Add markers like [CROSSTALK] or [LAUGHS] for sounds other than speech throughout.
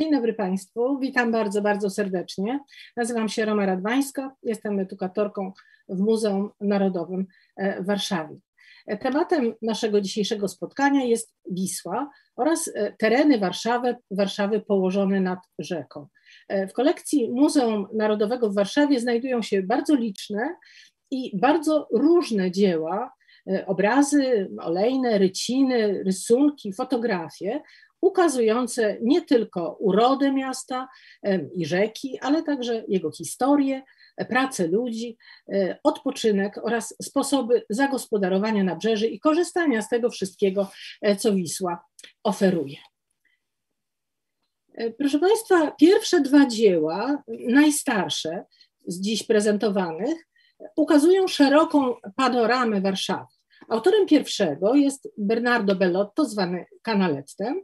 Dzień dobry Państwu, witam bardzo, bardzo serdecznie. Nazywam się Roma Radwańska, jestem edukatorką w Muzeum Narodowym e, w Warszawie. E, tematem naszego dzisiejszego spotkania jest Wisła oraz e, tereny Warszawy, Warszawy położone nad rzeką. W kolekcji Muzeum Narodowego w Warszawie znajdują się bardzo liczne i bardzo różne dzieła, obrazy olejne, ryciny, rysunki, fotografie ukazujące nie tylko urodę miasta i rzeki, ale także jego historię, pracę ludzi, e, odpoczynek oraz sposoby zagospodarowania nabrzeży i korzystania z tego wszystkiego, e, co Wisła oferuje. E, proszę Państwa, pierwsze dwa dzieła, najstarsze z dziś prezentowanych, ukazują szeroką panoramę Warszawy. Autorem pierwszego jest Bernardo Bellotto, zwany Canalettem,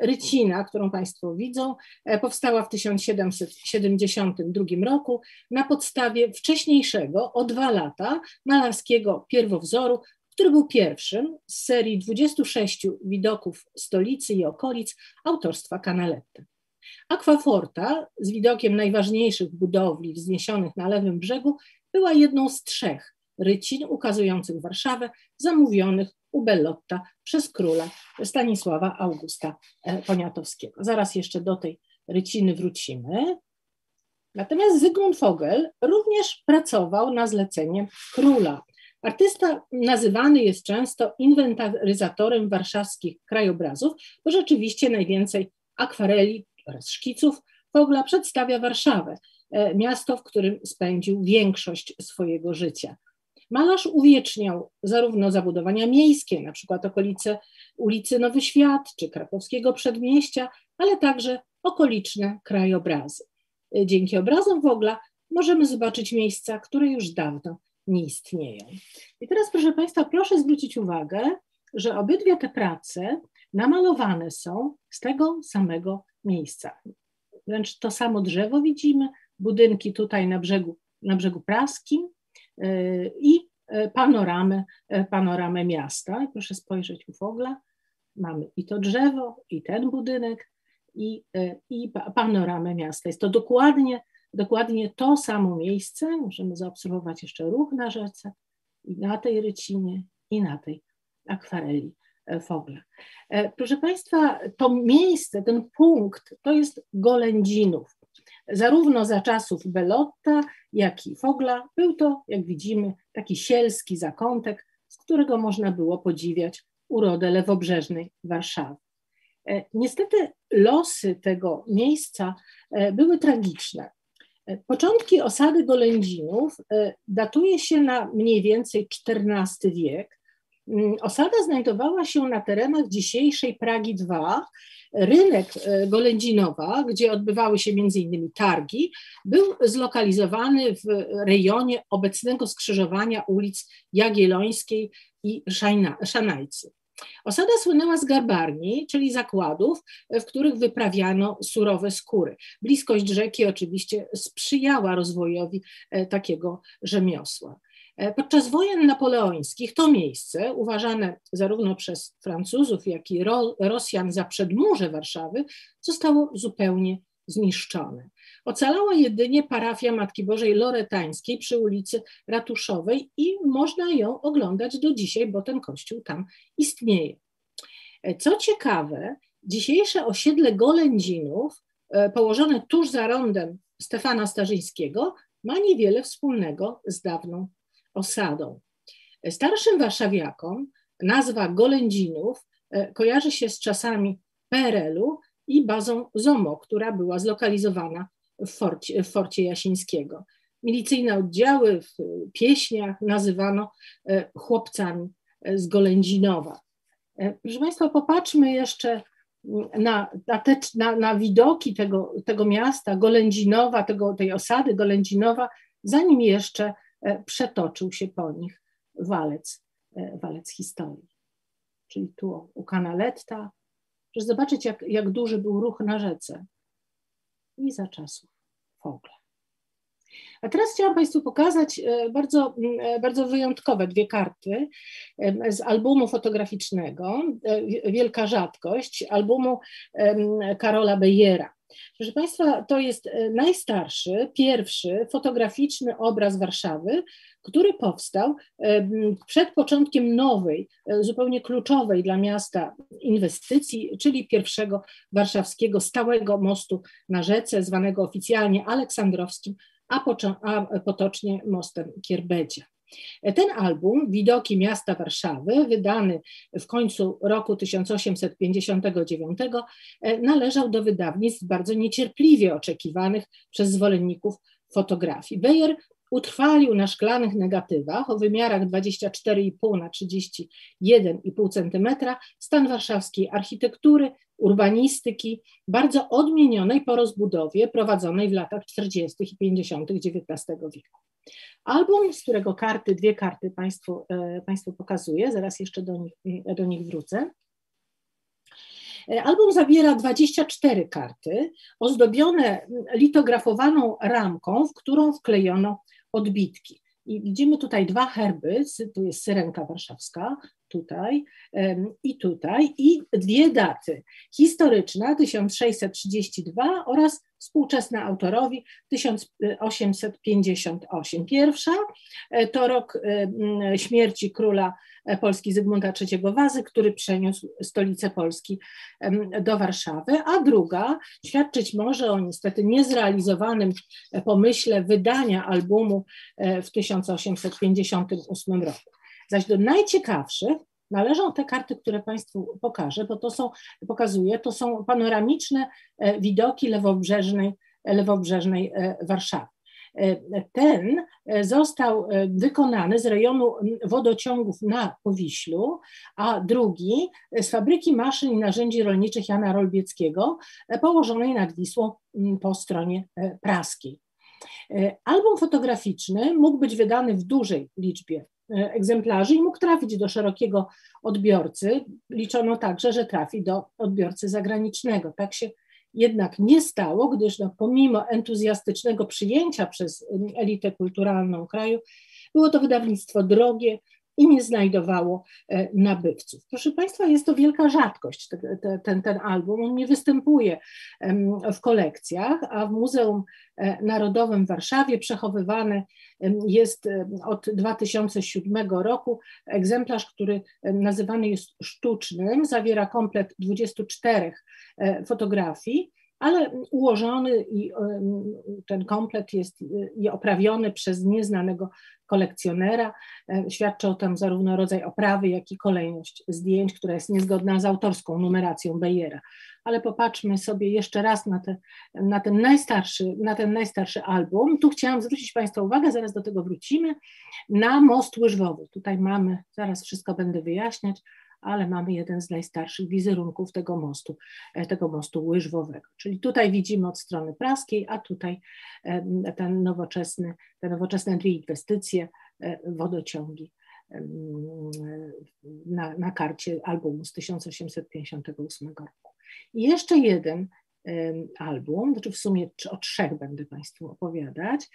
Rycina, którą Państwo widzą, e, powstała w 1772 roku na podstawie wcześniejszego, o dwa lata, malarskiego pierwowzoru, który był pierwszym z serii 26 widoków stolicy i okolic autorstwa Canaletta. Aquaforta z widokiem najważniejszych budowli wzniesionych na lewym brzegu była jedną z trzech rycin ukazujących Warszawę zamówionych u Bellotta przez króla Stanisława Augusta e, Poniatowskiego. Zaraz jeszcze do tej ryciny wrócimy. Natomiast Zygmunt Fogel również pracował na zlecenie króla. Artysta nazywany jest często inwentaryzatorem warszawskich krajobrazów, bo rzeczywiście najwięcej akwareli oraz szkiców Fogla przedstawia Warszawę, e, miasto, w którym spędził większość swojego życia. Malarz uwieczniał zarówno zabudowania miejskie, na przykład okolice ulicy Nowy Świat czy krakowskiego przedmieścia, ale także okoliczne krajobrazy. Dzięki obrazom Wogla możemy zobaczyć miejsca, które już dawno nie istnieją. I teraz, proszę Państwa, proszę zwrócić uwagę, że obydwie te prace namalowane są z tego samego miejsca. Wręcz to samo drzewo widzimy, budynki tutaj na brzegu, na brzegu praskim, i e, panoramę, e, panoramę miasta. proszę spojrzeć u Fogla. Mamy i to drzewo, i ten budynek, i, e, i panoramę miasta. Jest to dokładnie, dokładnie to samo miejsce. Możemy zaobserwować jeszcze ruch na rzece i na tej rycinie, i na tej akwareli Fogla. Proszę Państwa, to miejsce, ten punkt to jest Golędzinów. Zarówno za czasów Belotta, jak i Fogla był to, jak widzimy, taki sielski zakątek, z którego można było podziwiać urodę lewobrzeżnej Warszawy. E, niestety losy tego miejsca e, były tragiczne. E, początki osady Golędzinów datuje się na mniej więcej XIV wiek. Mm, osada znajdowała się na terenach dzisiejszej Pragi II rynek e, Golędzinowa, gdzie odbywały się innymi targi, był zlokalizowany w rejonie obecnego skrzyżowania ulic Jagiellońskiej i Szanajcy. Osada słynęła z garbarni, czyli zakładów, w których wyprawiano surowe skóry. Bliskość rzeki oczywiście sprzyjała rozwojowi e, takiego rzemiosła. E, podczas wojen napoleońskich to miejsce, uważane zarówno przez Francuzów, jak i Rosjan za przedmurze Warszawy, zostało zupełnie zniszczone. Ocalała jedynie parafia Matki Bożej Loretańskiej przy ulicy Ratuszowej i można ją oglądać do dzisiaj, bo ten kościół tam istnieje. E, co ciekawe, dzisiejsze osiedle Golędzinów, e, położone tuż za rondem Stefana Starzyńskiego, ma niewiele wspólnego z dawną osadą. Starszym warszawiakom nazwa Golędzinów e, kojarzy się z czasami PRL-u i bazą ZOMO, która była zlokalizowana w forcie, w forcie Jasińskiego. Milicyjne oddziały w pieśniach nazywano e, chłopcami e, z Golędzinowa. Proszę Państwa, popatrzmy jeszcze na, na, te, na, na widoki tego, tego miasta, Golędzinowa, tego, tej osady Golędzinowa, zanim jeszcze przetoczył się po nich walec, e, walec historii. Czyli tu u Canaletta, żeby zobaczyć, jak, jak duży był ruch na rzece i za czasów Fogla. A teraz chciałam Państwu pokazać e, bardzo, bardzo wyjątkowe dwie karty z albumu fotograficznego, Wielka Rzadkość, albumu Karola Bejera. Proszę Państwa, to jest najstarszy, pierwszy fotograficzny obraz Warszawy, który powstał przed początkiem nowej, zupełnie kluczowej dla miasta inwestycji, czyli pierwszego warszawskiego stałego mostu na rzece, zwanego oficjalnie Aleksandrowskim, a, potocznie mostem Kierbedzia. Ten album, Widoki Miasta Warszawy, wydany w końcu roku 1859, należał do wydawnictw bardzo niecierpliwie oczekiwanych przez zwolenników fotografii. Beyer utrwalił na szklanych negatywach o wymiarach 24,5 na 31,5 cm stan warszawskiej architektury, urbanistyki, bardzo odmienionej po rozbudowie prowadzonej w latach 40. i 50. XIX wieku. Album, z którego karty, dwie karty Państwu, e, Państwu pokazuję, zaraz jeszcze do nich, do nich wrócę. E, album zawiera 24 karty, ozdobione litografowaną ramką, w którą wklejono odbitki. I widzimy tutaj dwa herby, tu jest syrenka warszawska, tutaj i tutaj, i dwie daty. Historyczna 1632 oraz współczesna autorowi 1858. Pierwsza e, to rok śmierci króla e, Polski Zygmunta III Wazy, który przeniósł stolicę Polski do Warszawy, a druga świadczyć może o niestety niezrealizowanym e, pomyśle wydania albumu w 1858 roku. Zaś do najciekawszych należą te karty, które Państwu pokażę, bo to są, pokazuję, to są panoramiczne e, widoki lewobrzeżnej, lewobrzeżnej e, Warszawy. E, ten został wykonany z rejonu wodociągów na Powiślu, a drugi z fabryki maszyn i narzędzi rolniczych Jana Rolbieckiego, położonej nad Wisłą po stronie praskiej. Album fotograficzny mógł być wydany w dużej liczbie egzemplarzy i mógł trafić do szerokiego odbiorcy. Liczono także, że trafi do odbiorcy zagranicznego. Tak się jednak nie stało, gdyż no, pomimo entuzjastycznego przyjęcia przez elitę kulturalną kraju, było to wydawnictwo drogie, i nie znajdowało e, nabywców. Proszę Państwa, jest to wielka rzadkość, ten, ten, ten album. On nie występuje w kolekcjach, a w Muzeum e, Narodowym w Warszawie przechowywany jest od 2007 roku egzemplarz, który nazywany jest sztucznym, zawiera komplet 24 e, fotografii ale ułożony i ten komplet jest i oprawiony przez nieznanego kolekcjonera. E, świadczy o tym zarówno rodzaj oprawy, jak i kolejność zdjęć, która jest niezgodna z autorską numeracją Bejera. Ale popatrzmy sobie jeszcze raz na, te, na, ten najstarszy, na ten najstarszy album. Tu chciałam zwrócić Państwa uwagę, zaraz do tego wrócimy, na most łyżwowy. Tutaj mamy, zaraz wszystko będę wyjaśniać, ale mamy jeden z najstarszych wizerunków tego mostu, e, tego mostu łyżwowego. Czyli tutaj widzimy od strony praskiej, a tutaj ten nowoczesny, te nowoczesne dwie inwestycje, e, wodociągi na, na karcie albumu z 1858 roku. I jeszcze jeden album, znaczy w sumie o trzech będę Państwu opowiadać.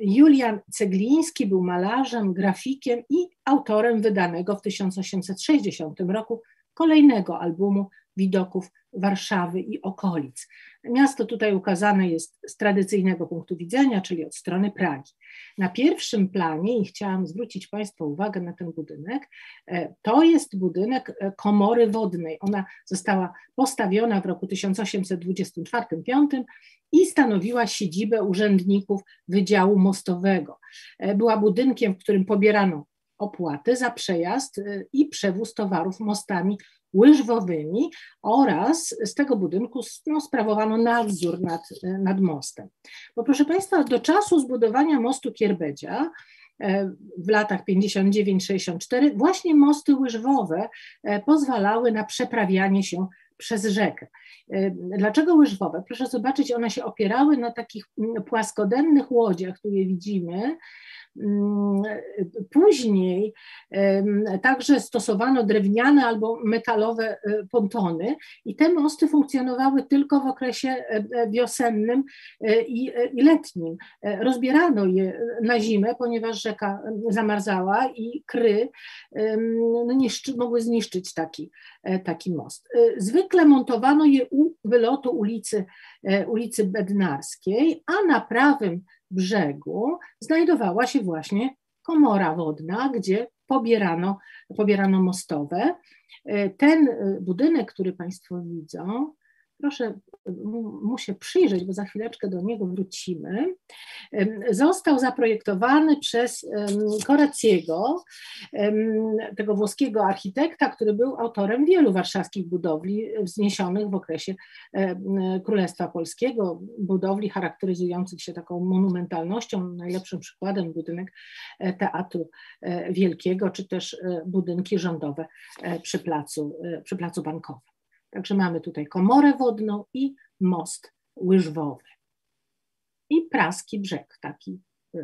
Julian Cegliński był malarzem, grafikiem i autorem wydanego w 1860 roku kolejnego albumu widoków Warszawy i okolic. Miasto tutaj ukazane jest z tradycyjnego punktu widzenia, czyli od strony Pragi. Na pierwszym planie, i chciałam zwrócić Państwa uwagę na ten budynek, e, to jest budynek e, komory wodnej. Ona została postawiona w roku 1824-5 i stanowiła siedzibę urzędników Wydziału Mostowego. E, była budynkiem, w którym pobierano opłaty za przejazd i przewóz towarów mostami łyżwowymi oraz z tego budynku no, sprawowano nadzór nad, nad mostem. Bo proszę Państwa, do czasu zbudowania mostu Kierbedzia e, w latach 59-64 właśnie mosty łyżwowe e, pozwalały na przeprawianie się przez rzekę. E, dlaczego łyżwowe? Proszę zobaczyć, one się opierały na takich płaskodennych łodziach, je widzimy, Mm, później także stosowano drewniane albo metalowe e, pontony i te mosty funkcjonowały tylko w okresie e, e, wiosennym i, letnim. Rozbierano je na zimę, ponieważ rzeka zamarzała i kry no, niszczy, mogły zniszczyć taki, taki most. Zwykle montowano je u wylotu ulicy, ulicy Bednarskiej, a na prawym brzegu znajdowała się właśnie komora wodna, gdzie pobierano, pobierano mostowe. Ten budynek, który Państwo widzą, proszę mu się przyjrzeć, bo za chwileczkę do niego wrócimy, został zaprojektowany przez Koraciego, tego włoskiego architekta, który był autorem wielu warszawskich budowli wzniesionych w okresie Królestwa Polskiego, budowli charakteryzujących się taką monumentalnością. Najlepszym przykładem budynek e, Teatru e, Wielkiego, czy też e, budynki rządowe przy placu, przy placu bankowym. Także mamy tutaj komorę wodną i most łyżwowy. I praski brzeg, taki,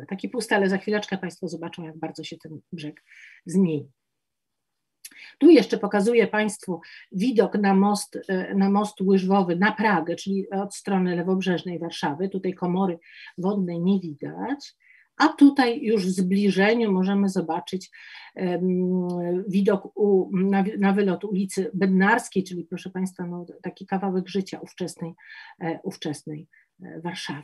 taki pusty, ale za chwileczkę Państwo zobaczą, jak bardzo się ten brzeg zmieni. Tu jeszcze pokazuję Państwu widok na most, na most łyżwowy na Pragę, czyli od strony lewobrzeżnej Warszawy. Tutaj komory wodnej nie widać. A tutaj już w zbliżeniu możemy zobaczyć widok u, na, na wylot ulicy Bednarskiej, czyli proszę Państwa, no, taki kawałek życia ówczesnej, e, ówczesnej e, Warszawy.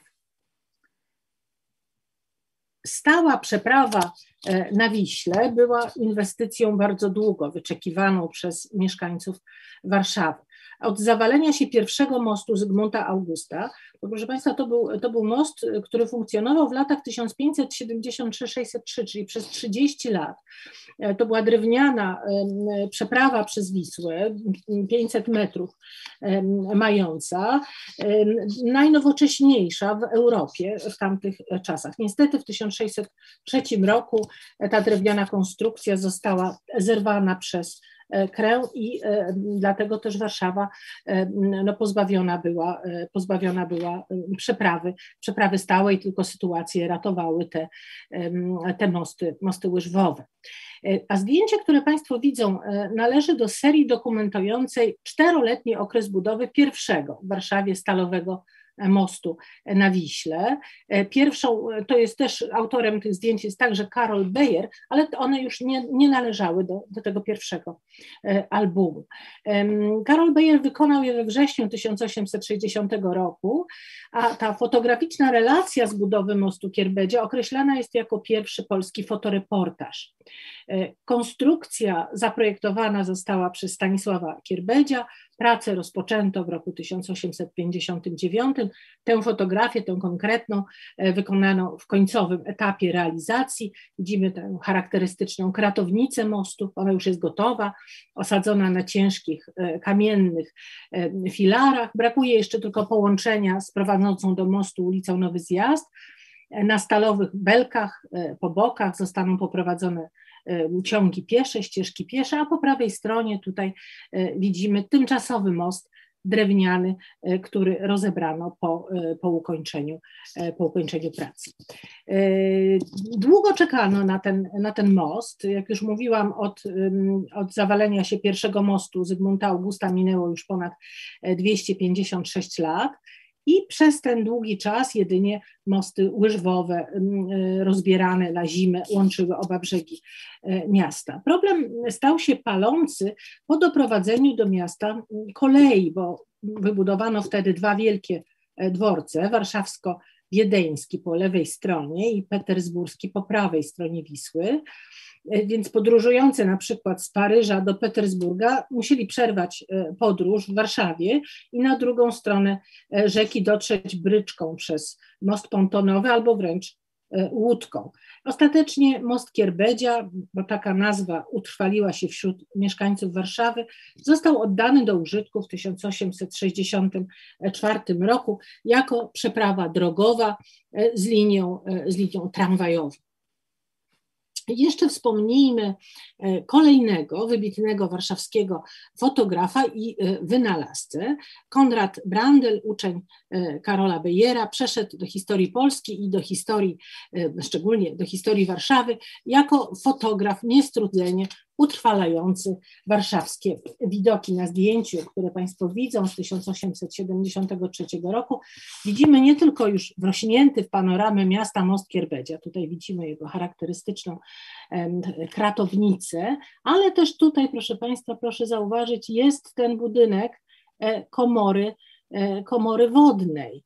Stała przeprawa e, na Wiśle była inwestycją bardzo długo wyczekiwaną przez mieszkańców Warszawy od zawalenia się pierwszego mostu Zygmunta Augusta, bo proszę Państwa, to był, to był most, który funkcjonował w latach 1573-603, czyli przez 30 lat. E, to była drewniana przeprawa przez Wisłę, 500 metrów mająca, najnowocześniejsza w Europie w tamtych czasach. Niestety w 1603 roku ta drewniana konstrukcja została zerwana przez E, krę i e, dlatego też Warszawa e, no, pozbawiona, była, pozbawiona była przeprawy, przeprawy stałej, tylko sytuacje ratowały te, te mosty, mosty łyżwowe. A zdjęcie, które Państwo widzą, należy do serii dokumentującej czteroletni okres budowy pierwszego w Warszawie stalowego mostu na Wiśle. E, pierwszą, e, to jest też autorem tych zdjęć jest także Karol Beyer, ale one już nie, nie należały do, do tego pierwszego e, albumu. Karol Beyer wykonał je we wrześniu 1860 roku, a ta fotograficzna relacja z budowy mostu Kierbedzia określana jest jako pierwszy polski fotoreportaż. Konstrukcja zaprojektowana została przez Stanisława Kierbedzia, Pracę rozpoczęto w roku 1859. Tę fotografię, tę konkretną, e, wykonano w końcowym etapie realizacji. Widzimy tę charakterystyczną kratownicę mostu, ona już jest gotowa, osadzona na ciężkich e, kamiennych e, filarach. Brakuje jeszcze tylko połączenia z prowadzącą do mostu ulicą Nowy Zjazd. Na stalowych belkach po bokach zostaną poprowadzone ciągi piesze, ścieżki piesze, a po prawej stronie tutaj e, widzimy tymczasowy most drewniany, e, który rozebrano po, po, ukończeniu, po ukończeniu pracy. Długo czekano na ten, na ten most. Jak już mówiłam, od, od zawalenia się pierwszego mostu Zygmunta Augusta minęło już ponad 256 lat i przez ten długi czas jedynie mosty łyżwowe mm, y, rozbierane na zimę łączyły oba brzegi y, miasta. Problem stał się palący po doprowadzeniu do miasta mm, kolei, bo wybudowano wtedy dwa wielkie e, dworce, warszawsko-wiedeński po lewej stronie i petersburski po prawej stronie Wisły. E, więc podróżujący na przykład z Paryża do Petersburga musieli przerwać e, podróż w Warszawie i na drugą stronę e, rzeki dotrzeć bryczką przez most pontonowy albo wręcz łódką. Ostatecznie most Kierbedzia, bo taka nazwa utrwaliła się wśród mieszkańców Warszawy, został oddany do użytku w 1864 roku jako przeprawa drogowa z linią, z linią tramwajową. Jeszcze wspomnijmy e, kolejnego wybitnego warszawskiego fotografa i e, wynalazcę. Konrad Brandel, uczeń e, Karola Bejera, przeszedł do historii Polski i do historii, szczególnie do historii Warszawy, jako fotograf niestrudzenie utrwalający warszawskie widoki. Na zdjęciu, które Państwo widzą z 1873 roku, widzimy nie tylko już wrośnięty w panoramę miasta most Kierbedzia, tutaj widzimy jego charakterystyczną kratownicę, ale też tutaj, proszę Państwa, proszę zauważyć, jest ten budynek, komory, komory wodnej.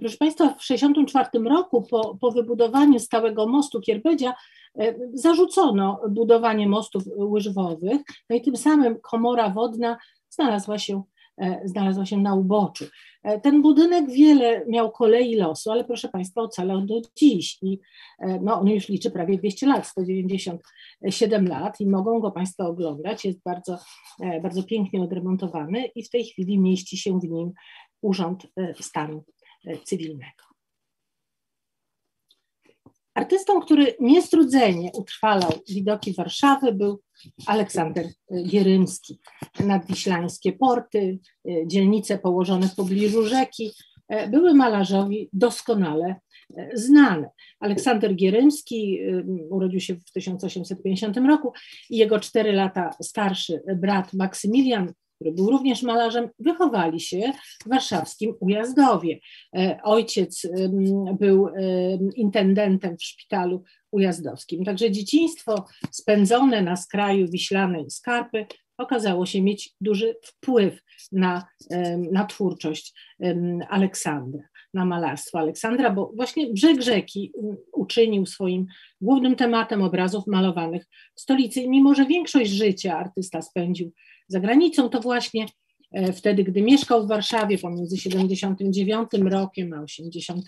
Proszę Państwa, w 1964 roku po, po wybudowaniu stałego mostu Kierbedzia zarzucono budowanie mostów łyżwowych, no i tym samym komora wodna znalazła się E, znalazła się na uboczu. E, ten budynek wiele miał kolei losu, ale proszę Państwa, ocalał do dziś i e, no, on już liczy prawie 200 lat, 197 lat i mogą go Państwo oglądać. Jest bardzo, bardzo pięknie odremontowany i w tej chwili mieści się w nim Urząd Stanu Cywilnego. Artystą, który niestrudzenie utrwalał widoki Warszawy, był Aleksander Gierymski. Nadwiślańskie porty, dzielnice położone w pobliżu rzeki były malarzowi doskonale znane. Aleksander Gierymski urodził się w 1850 roku i jego cztery lata starszy brat Maksymilian który był również malarzem, wychowali się w warszawskim Ujazdowie. E, ojciec był intendentem w szpitalu ujazdowskim. Także dzieciństwo spędzone na skraju Wiślanej Skarpy okazało się mieć duży wpływ na, na twórczość Aleksandra, na malarstwo Aleksandra, bo właśnie brzeg rzeki uczynił swoim głównym tematem obrazów malowanych stolicy. I mimo, że większość życia artysta spędził za granicą, to właśnie e, wtedy, gdy mieszkał w Warszawie pomiędzy 79 rokiem a 80,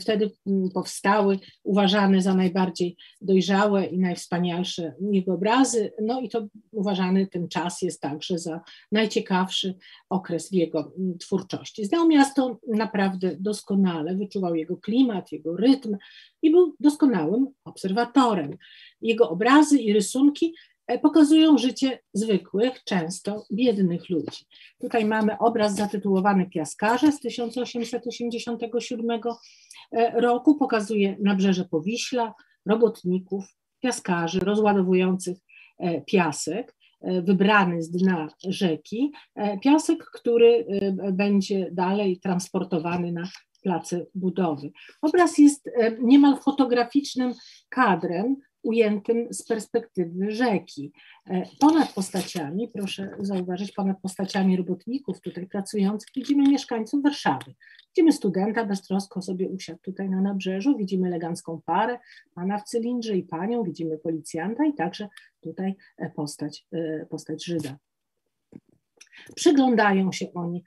wtedy powstały uważane za najbardziej dojrzałe i najwspanialsze jego obrazy. No i to uważany ten czas jest także za najciekawszy okres jego twórczości. Znał miasto naprawdę doskonale, wyczuwał jego klimat, jego rytm i był doskonałym obserwatorem. Jego obrazy i rysunki pokazują życie zwykłych, często biednych ludzi. Tutaj mamy obraz zatytułowany Piaskarze z 1887 e, roku. Pokazuje nabrzeże Powiśla, robotników, piaskarzy rozładowujących e, piasek wybrany z dna rzeki, piasek, który będzie dalej transportowany na place budowy. Obraz jest niemal fotograficznym kadrem ujętym z perspektywy rzeki. E, ponad postaciami, proszę zauważyć, ponad postaciami robotników tutaj pracujących, widzimy mieszkańców Warszawy. Widzimy studenta beztrosko sobie usiadł tutaj na nabrzeżu, widzimy elegancką parę, pana w cylindrze i panią, widzimy policjanta i także tutaj e, postać, e, postać Żyda. Przyglądają się oni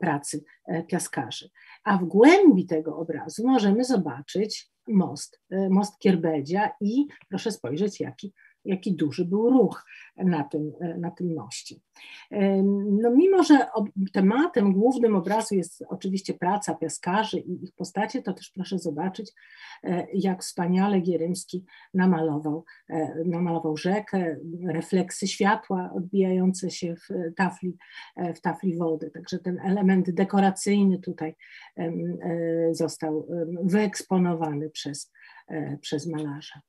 pracy piaskarzy. A w głębi tego obrazu możemy zobaczyć most, e, most Kierbedzia i proszę spojrzeć, jaki, jaki duży był ruch na tym, e, na tym moście. E, no mimo, że tematem głównym obrazu jest oczywiście praca piaskarzy i ich postacie, to też proszę zobaczyć, jak wspaniale Gierymski namalował, namalował rzekę, refleksy światła odbijające się w tafli, w tafli wody. Także ten element dekoracyjny tutaj został wyeksponowany przez, przez malarza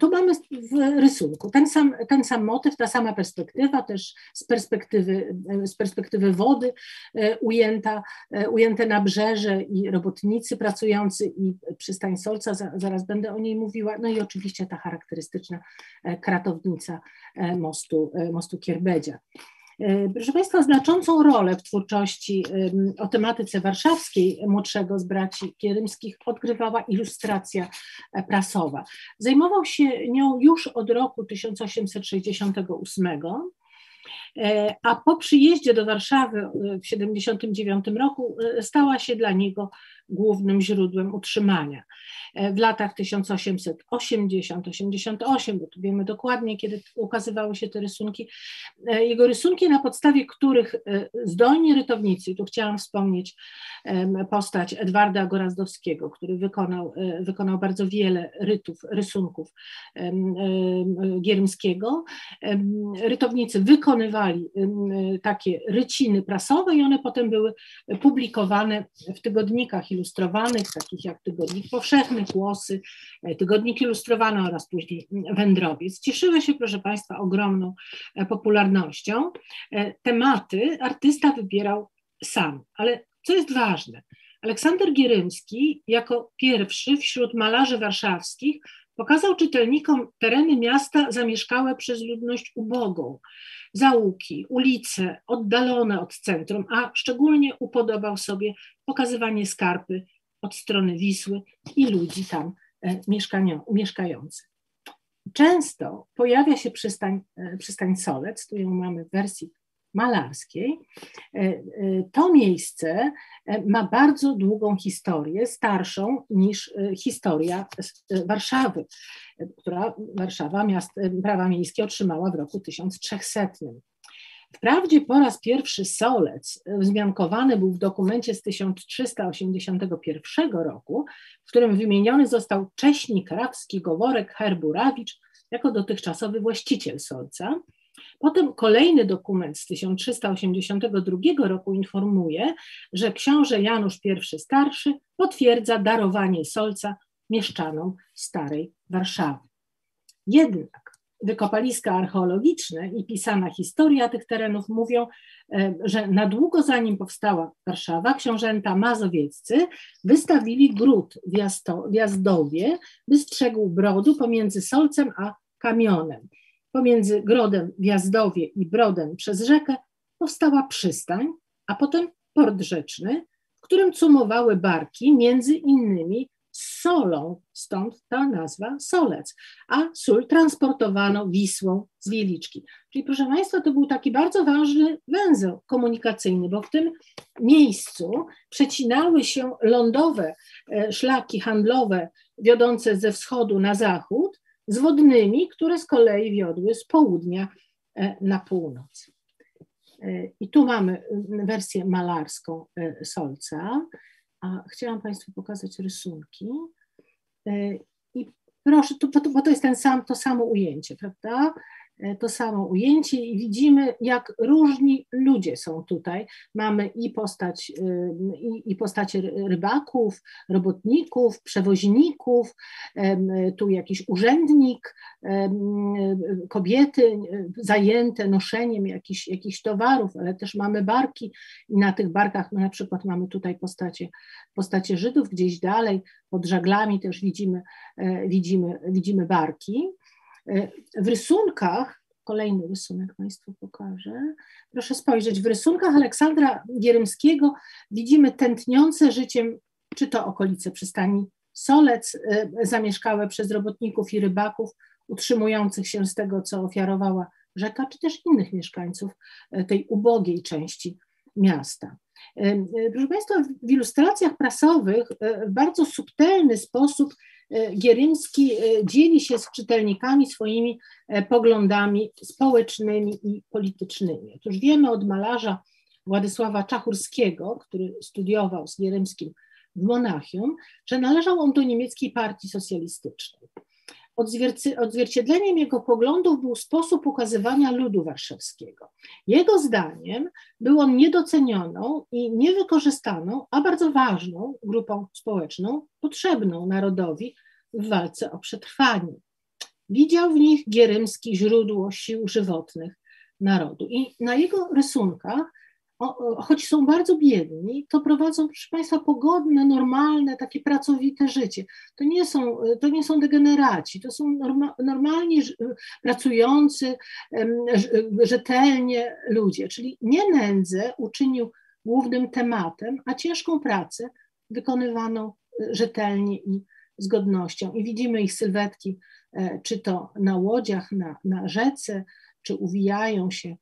tu mamy w rysunku ten sam, ten sam motyw, ta sama perspektywa, też z perspektywy, z perspektywy wody e, ujęta, e, ujęte nabrzeże i robotnicy pracujący i przystań Solca, zaraz będę o niej mówiła, no i oczywiście ta charakterystyczna e, kratownica mostu, mostu Kierbedzia. E, proszę Państwa, znaczącą rolę w twórczości o tematyce warszawskiej młodszego z braci Kierymskich odgrywała ilustracja e, prasowa. Zajmował się nią już od roku 1868 e, a po przyjeździe do Warszawy w 1979 roku stała się dla niego głównym źródłem utrzymania. E, w latach 1880-88, bo tu wiemy dokładnie, kiedy ukazywały się te rysunki, e, jego rysunki, na podstawie których e, zdolni rytownicy, tu chciałam wspomnieć postać Edwarda Gorazdowskiego, który wykonał, wykonał bardzo wiele rytów, rysunków Gierymskiego. Rytownicy wykonywali takie ryciny prasowe i one potem były publikowane w tygodnikach ilustrowanych, takich jak Tygodnik Powszechny, Głosy, e, Tygodnik Ilustrowany oraz później Wędrowiec. Cieszyły się, proszę Państwa, ogromną e, popularnością. E, tematy artysta wybierał sam, ale co jest ważne, Aleksander Gierymski jako pierwszy wśród malarzy warszawskich Pokazał czytelnikom tereny miasta zamieszkałe przez ludność ubogą, zaułki, ulice oddalone od centrum, a szczególnie upodobał sobie pokazywanie skarpy od strony Wisły i ludzi tam e, mieszkających. Często pojawia się przystań, e, przystań Solec, tu ją mamy w wersji malarskiej. E, to miejsce ma bardzo długą historię, starszą niż historia Warszawy, która Warszawa miast, prawa miejskie otrzymała w roku 1300. Wprawdzie po raz pierwszy solec wzmiankowany był w dokumencie z 1381 roku, w którym wymieniony został cześnik rawski Goworek Herburawicz jako dotychczasowy właściciel solca. Potem kolejny dokument z 1382 roku informuje, że książę Janusz I Starszy potwierdza darowanie solca mieszczanom Starej Warszawy. Jednak wykopaliska archeologiczne i pisana historia tych terenów mówią, e, że na długo zanim powstała Warszawa, książęta mazowieccy wystawili gród w Jazdowie, by strzegł brodu pomiędzy Solcem a Kamionem. Pomiędzy grodem w Jazdowie i brodem przez rzekę powstała przystań, a potem port rzeczny, w którym cumowały barki, między innymi solą, stąd ta nazwa solec, a sól transportowano Wisłą z Wieliczki. Czyli proszę Państwa, to był taki bardzo ważny węzeł komunikacyjny, bo w tym miejscu przecinały się lądowe e, szlaki handlowe wiodące ze wschodu na zachód z wodnymi, które z kolei wiodły z południa e, na północ. E, I tu mamy wersję malarską Solca. A chciałam Państwu pokazać rysunki. E, I proszę, bo to jest ten sam, to samo ujęcie, prawda? E, to samo ujęcie i widzimy, jak różni ludzie są tutaj. Mamy i, postać, y, i, i postacie rybaków, robotników, przewoźników, tu jakiś urzędnik, kobiety zajęte noszeniem jakichś, jakichś towarów, ale też mamy barki i na tych barkach no na przykład mamy tutaj postacie, postacie Żydów, gdzieś dalej pod żaglami też widzimy, e, widzimy, widzimy barki. W rysunkach, kolejny rysunek Państwu pokażę, proszę spojrzeć, w rysunkach Aleksandra Gierymskiego widzimy tętniące życiem, czy to okolice przystani Solec, e, zamieszkałe przez robotników i rybaków, utrzymujących się z tego, co ofiarowała rzeka, czy też innych mieszkańców e, tej ubogiej części miasta. E, proszę Państwa, w ilustracjach prasowych w bardzo subtelny sposób E, Gierymski e, dzieli się z czytelnikami swoimi e, poglądami społecznymi i politycznymi. Otóż wiemy od malarza Władysława Czachurskiego, który studiował z Gierymskim w Monachium, że należał on do niemieckiej partii socjalistycznej. Odzwierciedleniem jego poglądów był sposób ukazywania ludu warszawskiego. Jego zdaniem był on niedocenioną i niewykorzystaną, a bardzo ważną grupą społeczną, potrzebną narodowi w walce o przetrwanie. Widział w nich Gierymski źródło sił żywotnych narodu. I na jego rysunkach choć są bardzo biedni, to prowadzą, proszę Państwa, pogodne, normalne, takie pracowite życie. To nie są, to nie są degeneraci, to są norma, normalni, pracujący, rzetelnie ludzie. Czyli nie nędzę uczynił głównym tematem, a ciężką pracę wykonywaną rzetelnie i z godnością. I widzimy ich sylwetki, e, czy to na łodziach, na, na rzece, czy uwijają się E,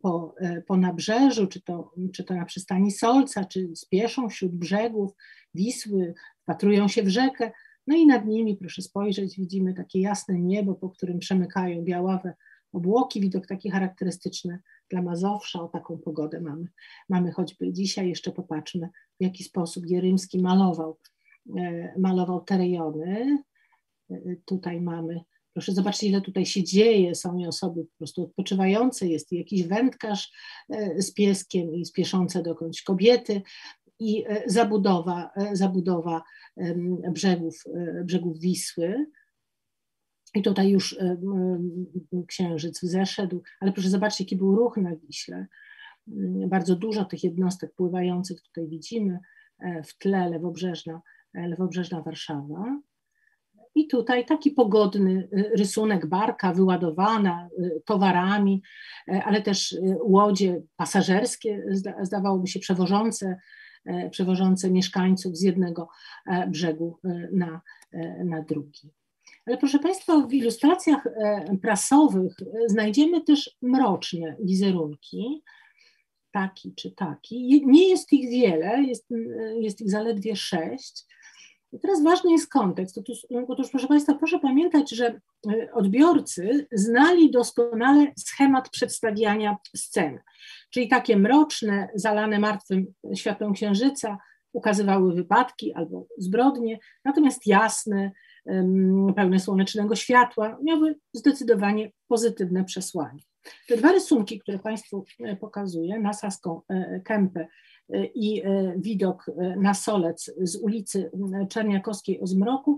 po, e, po nabrzeżu, czy to, czy to na przystani Solca, czy spieszą wśród brzegów Wisły, wpatrują się w rzekę. No i nad nimi, proszę spojrzeć, widzimy takie jasne niebo, po którym przemykają białawe obłoki, widok taki charakterystyczny dla Mazowsza, o taką pogodę mamy, mamy choćby dzisiaj, jeszcze popatrzmy, w jaki sposób Jerymski malował, e, malował te rejony. Tutaj mamy Proszę zobaczyć, ile tutaj się dzieje. Są osoby po prostu odpoczywające, jest jakiś wędkarz e, z pieskiem i spieszące dokądś kobiety i e, zabudowa, e, zabudowa brzegów, brzegów Wisły. I tutaj już księżyc zeszedł, ale proszę zobaczyć, jaki był ruch na Wiśle. Mm, bardzo dużo tych jednostek pływających tutaj widzimy w tle lewobrzeżna, lewobrzeżna Warszawa. I tutaj taki pogodny rysunek barka wyładowana towarami, ale też łodzie pasażerskie, zdawałoby się przewożące, przewożące mieszkańców z jednego brzegu na, na drugi. Ale proszę Państwa, w ilustracjach prasowych znajdziemy też mroczne wizerunki, taki czy taki. Nie jest ich wiele, jest, jest ich zaledwie sześć. I teraz ważny jest kontekst. Otóż, otóż, proszę Państwa, proszę pamiętać, że e, odbiorcy znali doskonale schemat przedstawiania scen, czyli takie mroczne, zalane martwym światłem księżyca ukazywały wypadki albo zbrodnie, natomiast jasne, pełne słonecznego światła miały zdecydowanie pozytywne przesłanie. Te dwa rysunki, które Państwu e, pokazuję, na Saską e, Kępę i widok na Solec z ulicy Czerniakowskiej o zmroku,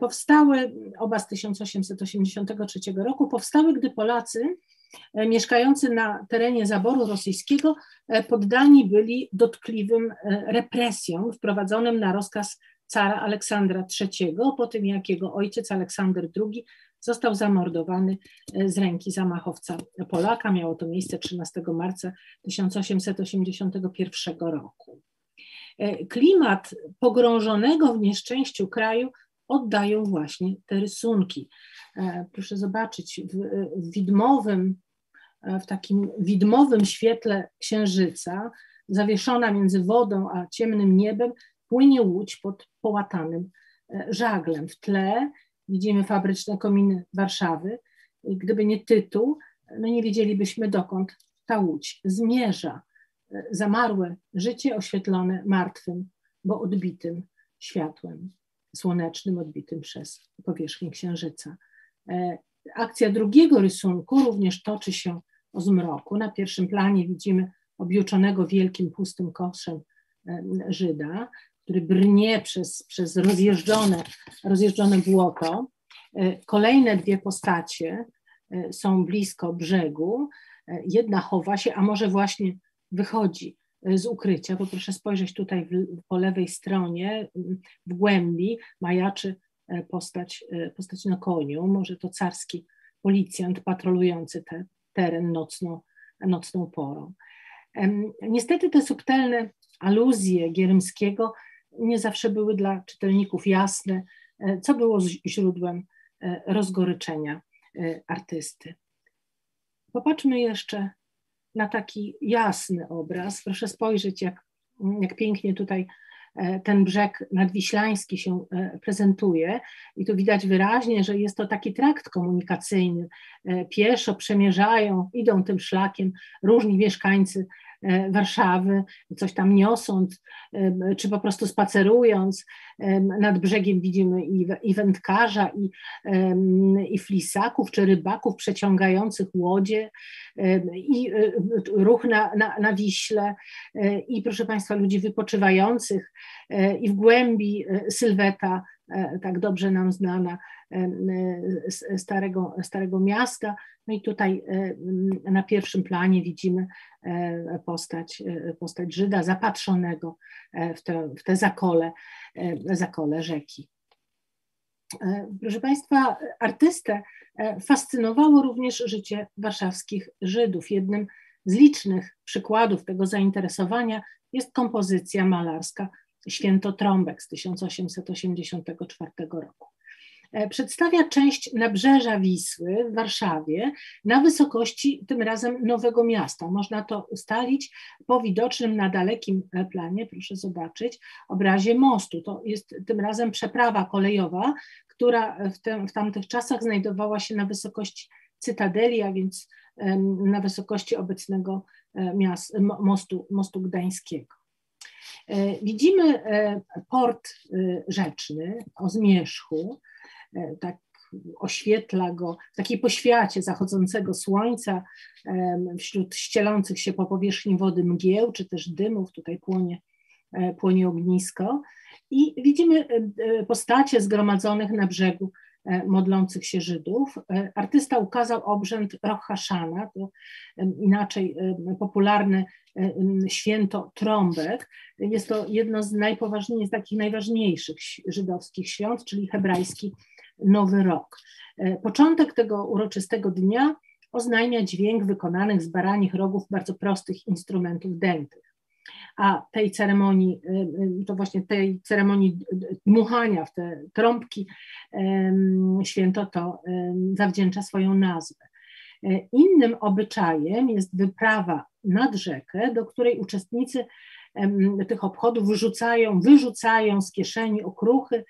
powstały, oba z 1883 roku, powstały, gdy Polacy mieszkający na terenie zaboru rosyjskiego poddani byli dotkliwym represjom wprowadzonym na rozkaz cara Aleksandra III, po tym jak jego ojciec Aleksander II został zamordowany e, z ręki zamachowca Polaka. Miało to miejsce 13 marca 1881 roku. E, klimat pogrążonego w nieszczęściu kraju oddają właśnie te rysunki. E, proszę zobaczyć, w, w widmowym, w takim widmowym świetle księżyca, zawieszona między wodą a ciemnym niebem, płynie łódź pod połatanym żaglem. W tle widzimy fabryczne kominy Warszawy. Gdyby nie tytuł, no nie wiedzielibyśmy dokąd ta łódź zmierza. Zamarłe życie oświetlone martwym, bo odbitym światłem słonecznym, odbitym przez powierzchnię księżyca. E, akcja drugiego rysunku również toczy się o zmroku. Na pierwszym planie widzimy objuczonego wielkim pustym koszem Żyda, który brnie przez, przez rozjeżdżone, rozjeżdżone błoto. E, kolejne dwie postacie e, są blisko brzegu. E, jedna chowa się, a może właśnie wychodzi z ukrycia, bo proszę spojrzeć tutaj w, po lewej stronie, w głębi majaczy postać, postać na koniu, może to carski policjant patrolujący te, teren nocną, nocną porą. Niestety te subtelne aluzje Gierymskiego nie zawsze były dla czytelników jasne, e, co było źródłem e, rozgoryczenia e, artysty. Popatrzmy jeszcze na taki jasny obraz. Proszę spojrzeć, jak, jak pięknie tutaj ten brzeg nadwiślański się prezentuje i tu widać wyraźnie, że jest to taki trakt komunikacyjny. Pieszo przemierzają, idą tym szlakiem różni mieszkańcy Warszawy, coś tam niosąc, czy po prostu spacerując. Nad brzegiem widzimy i wędkarza, i, i flisaków, czy rybaków przeciągających łodzie, i e, ruch na, na, na Wiśle, e, i proszę Państwa, ludzi wypoczywających, i w głębi sylweta, tak dobrze nam znana, starego, starego miasta. No i tutaj na pierwszym planie widzimy E, postać, e, postać Żyda zapatrzonego e, w te, w te zakole, zakole rzeki. Proszę Państwa, artystę fascynowało również życie warszawskich Żydów. Jednym z licznych przykładów tego zainteresowania jest kompozycja malarska Święto Trąbek z 1884 roku. E, przedstawia część nabrzeża Wisły w Warszawie na wysokości tym razem Nowego Miasta. Można to ustalić po widocznym na dalekim planie, proszę zobaczyć, obrazie mostu. To jest tym razem przeprawa kolejowa, która w, te, w tamtych czasach znajdowała się na wysokości Cytadeli, a więc na wysokości obecnego e, miast, mostu, mostu gdańskiego. Widzimy port rzeczny o zmierzchu, E, tak oświetla go w takiej poświacie zachodzącego słońca, wśród ścielących się po powierzchni wody mgieł, czy też dymów, tutaj płonie, e, płonie ognisko. I widzimy e, postacie zgromadzonych na brzegu modlących się Żydów. Artysta ukazał obrzęd Roch Haszana, to inaczej popularne święto trąbek. Jest to jedno z najpoważniejszych, takich najważniejszych żydowskich świąt, czyli hebrajski nowy rok. Początek tego uroczystego dnia oznajmia dźwięk wykonanych z baranich rogów bardzo prostych instrumentów dętych. A tej ceremonii, to właśnie tej ceremonii dmuchania w te trąbki święto to zawdzięcza swoją nazwę. Innym obyczajem jest wyprawa nad rzekę, do której uczestnicy tych obchodów wyrzucają, wyrzucają z kieszeni okruchy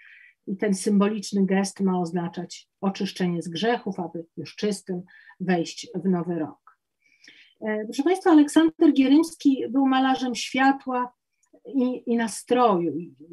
i ten symboliczny gest ma oznaczać oczyszczenie z grzechów, aby już czystym wejść w nowy rok. E, proszę Państwa, Aleksander Gierymski był malarzem światła i, i nastroju.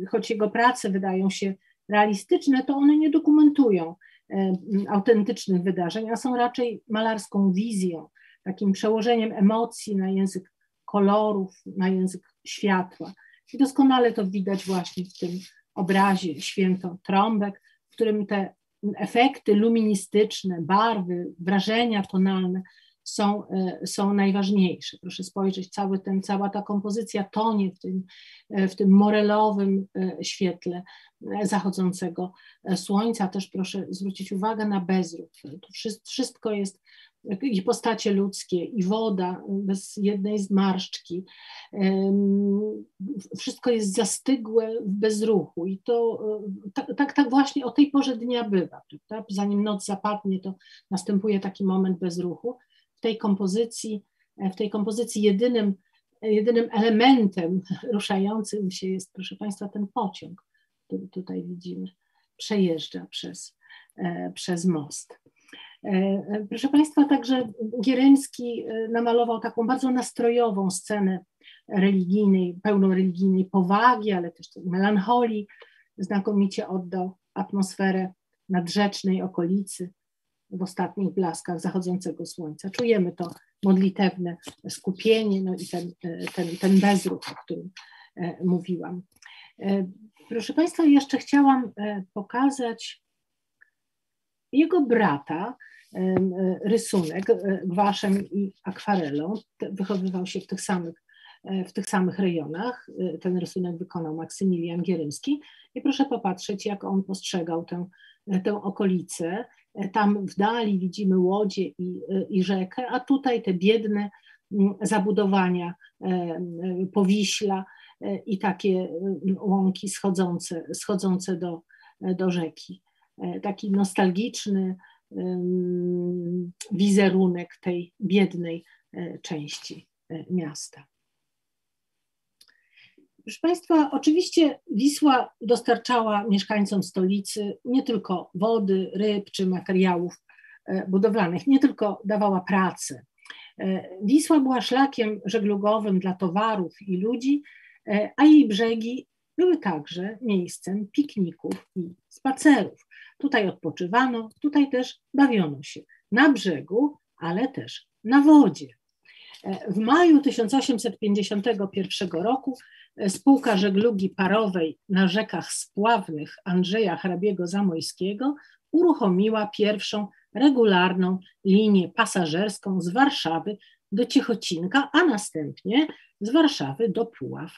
Choć jego prace wydają się realistyczne, to one nie dokumentują e, autentycznych wydarzeń, a są raczej malarską wizją, takim przełożeniem emocji na język kolorów, na język światła. I doskonale to widać właśnie w tym obrazie Święto Trąbek, w którym te efekty luministyczne, barwy, wrażenia tonalne są, e, są najważniejsze. Proszę spojrzeć, cały ten, cała ta kompozycja tonie w tym, e, w tym morelowym e, świetle zachodzącego słońca. Też proszę zwrócić uwagę na bezruch. To wszystko jest i postacie ludzkie, i woda bez jednej zmarszczki. Wszystko jest zastygłe w bezruchu i to tak, tak, tak właśnie o tej porze dnia bywa. Prawda? Zanim noc zapadnie, to następuje taki moment bezruchu. Tej kompozycji, w tej kompozycji jedynym, jedynym elementem [LAUGHS] ruszającym się jest, proszę Państwa, ten pociąg, który tutaj widzimy, przejeżdża przez, e, przez most. E, proszę Państwa, także Giereński e, namalował taką bardzo nastrojową scenę religijnej, pełną religijnej powagi, ale też melancholii. Znakomicie oddał atmosferę nadrzecznej okolicy w ostatnich blaskach zachodzącego słońca. Czujemy to modlitewne skupienie no i ten, e, ten, ten bezruch, o którym mówiłam. Proszę Państwa, jeszcze chciałam pokazać jego brata, E, rysunek e, gwaszem i akwarelą. Wychowywał się w tych samych, e, w tych samych rejonach. Ten rysunek wykonał Maksymilian Gierymski i proszę popatrzeć, jak on postrzegał tę, tę okolicę. Tam w dali widzimy łodzie i, i rzekę, a tutaj te biedne zabudowania powiśla i takie łąki schodzące, schodzące do, do rzeki. Taki nostalgiczny, wizerunek tej biednej e, części e, miasta. Proszę Państwa, oczywiście Wisła dostarczała mieszkańcom stolicy nie tylko wody, ryb czy materiałów e, budowlanych, nie tylko dawała pracę. Wisła była szlakiem żeglugowym dla towarów i ludzi, a jej brzegi były także miejscem pikników i spacerów. Tutaj odpoczywano, tutaj też bawiono się na brzegu, ale też na wodzie. E, w maju 1851 roku e, spółka żeglugi parowej na rzekach spławnych Andrzeja Hrabiego Zamojskiego uruchomiła pierwszą regularną linię pasażerską z Warszawy do Ciechocinka, a następnie z Warszawy do Puław.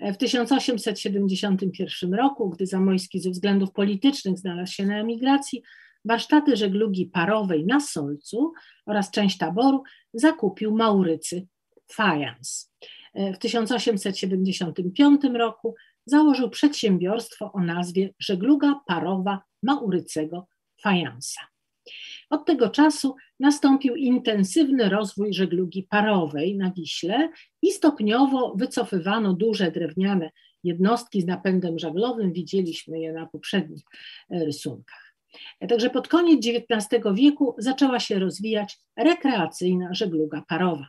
W 1871 roku, gdy Zamojski ze względów politycznych znalazł się na emigracji, warsztaty żeglugi parowej na Solcu oraz część taboru zakupił Maurycy Fajans. W 1875 roku założył przedsiębiorstwo o nazwie Żegluga Parowa Maurycego Fajansa. Od tego czasu nastąpił intensywny rozwój żeglugi parowej na Wiśle i stopniowo wycofywano duże drewniane jednostki z napędem żaglowym. Widzieliśmy je na poprzednich e, rysunkach. E, także pod koniec XIX wieku zaczęła się rozwijać rekreacyjna żegluga parowa.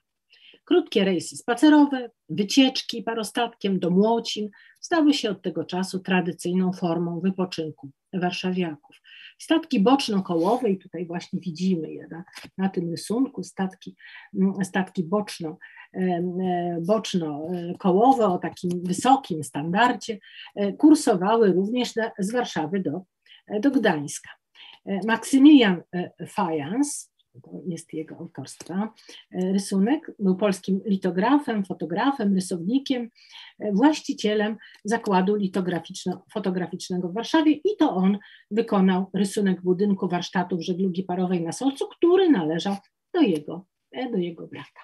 Krótkie rejsy spacerowe, wycieczki parostatkiem do Młocin stały się od tego czasu tradycyjną formą wypoczynku warszawiaków. Statki boczno-kołowe, i tutaj właśnie widzimy je na, na tym rysunku, statki, mm, statki boczno, e, boczno-kołowe o takim wysokim standardzie, e, kursowały również z Warszawy do, do Gdańska. E, Maksymilian Fajans to jest jego autorstwa. Rysunek był polskim litografem, fotografem, rysownikiem, właścicielem zakładu litograficzno-fotograficznego w Warszawie i to on wykonał rysunek budynku warsztatów żeglugi parowej na Solcu, który należał do jego, do jego brata.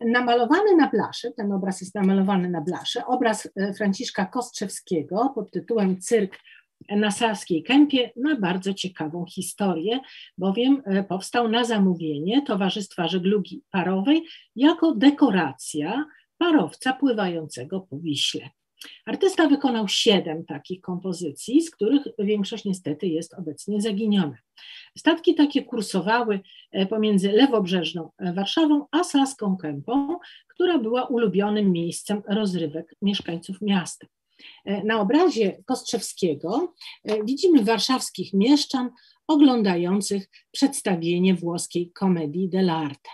namalowany na blaszy, ten obraz jest namalowany na blaszy, obraz e, Franciszka Kostrzewskiego pod tytułem Cyrk na Saskiej Kępie ma bardzo ciekawą historię, bowiem e, powstał na zamówienie Towarzystwa Żeglugi Parowej jako dekoracja parowca pływającego po Wiśle. Artysta wykonał siedem takich kompozycji, z których większość niestety jest obecnie zaginiona. Statki takie kursowały e, pomiędzy lewobrzeżną e, Warszawą a Saską Kępą, która była ulubionym miejscem rozrywek mieszkańców miasta. E, na obrazie Kostrzewskiego widzimy warszawskich mieszczan oglądających przedstawienie włoskiej komedii dell'arte.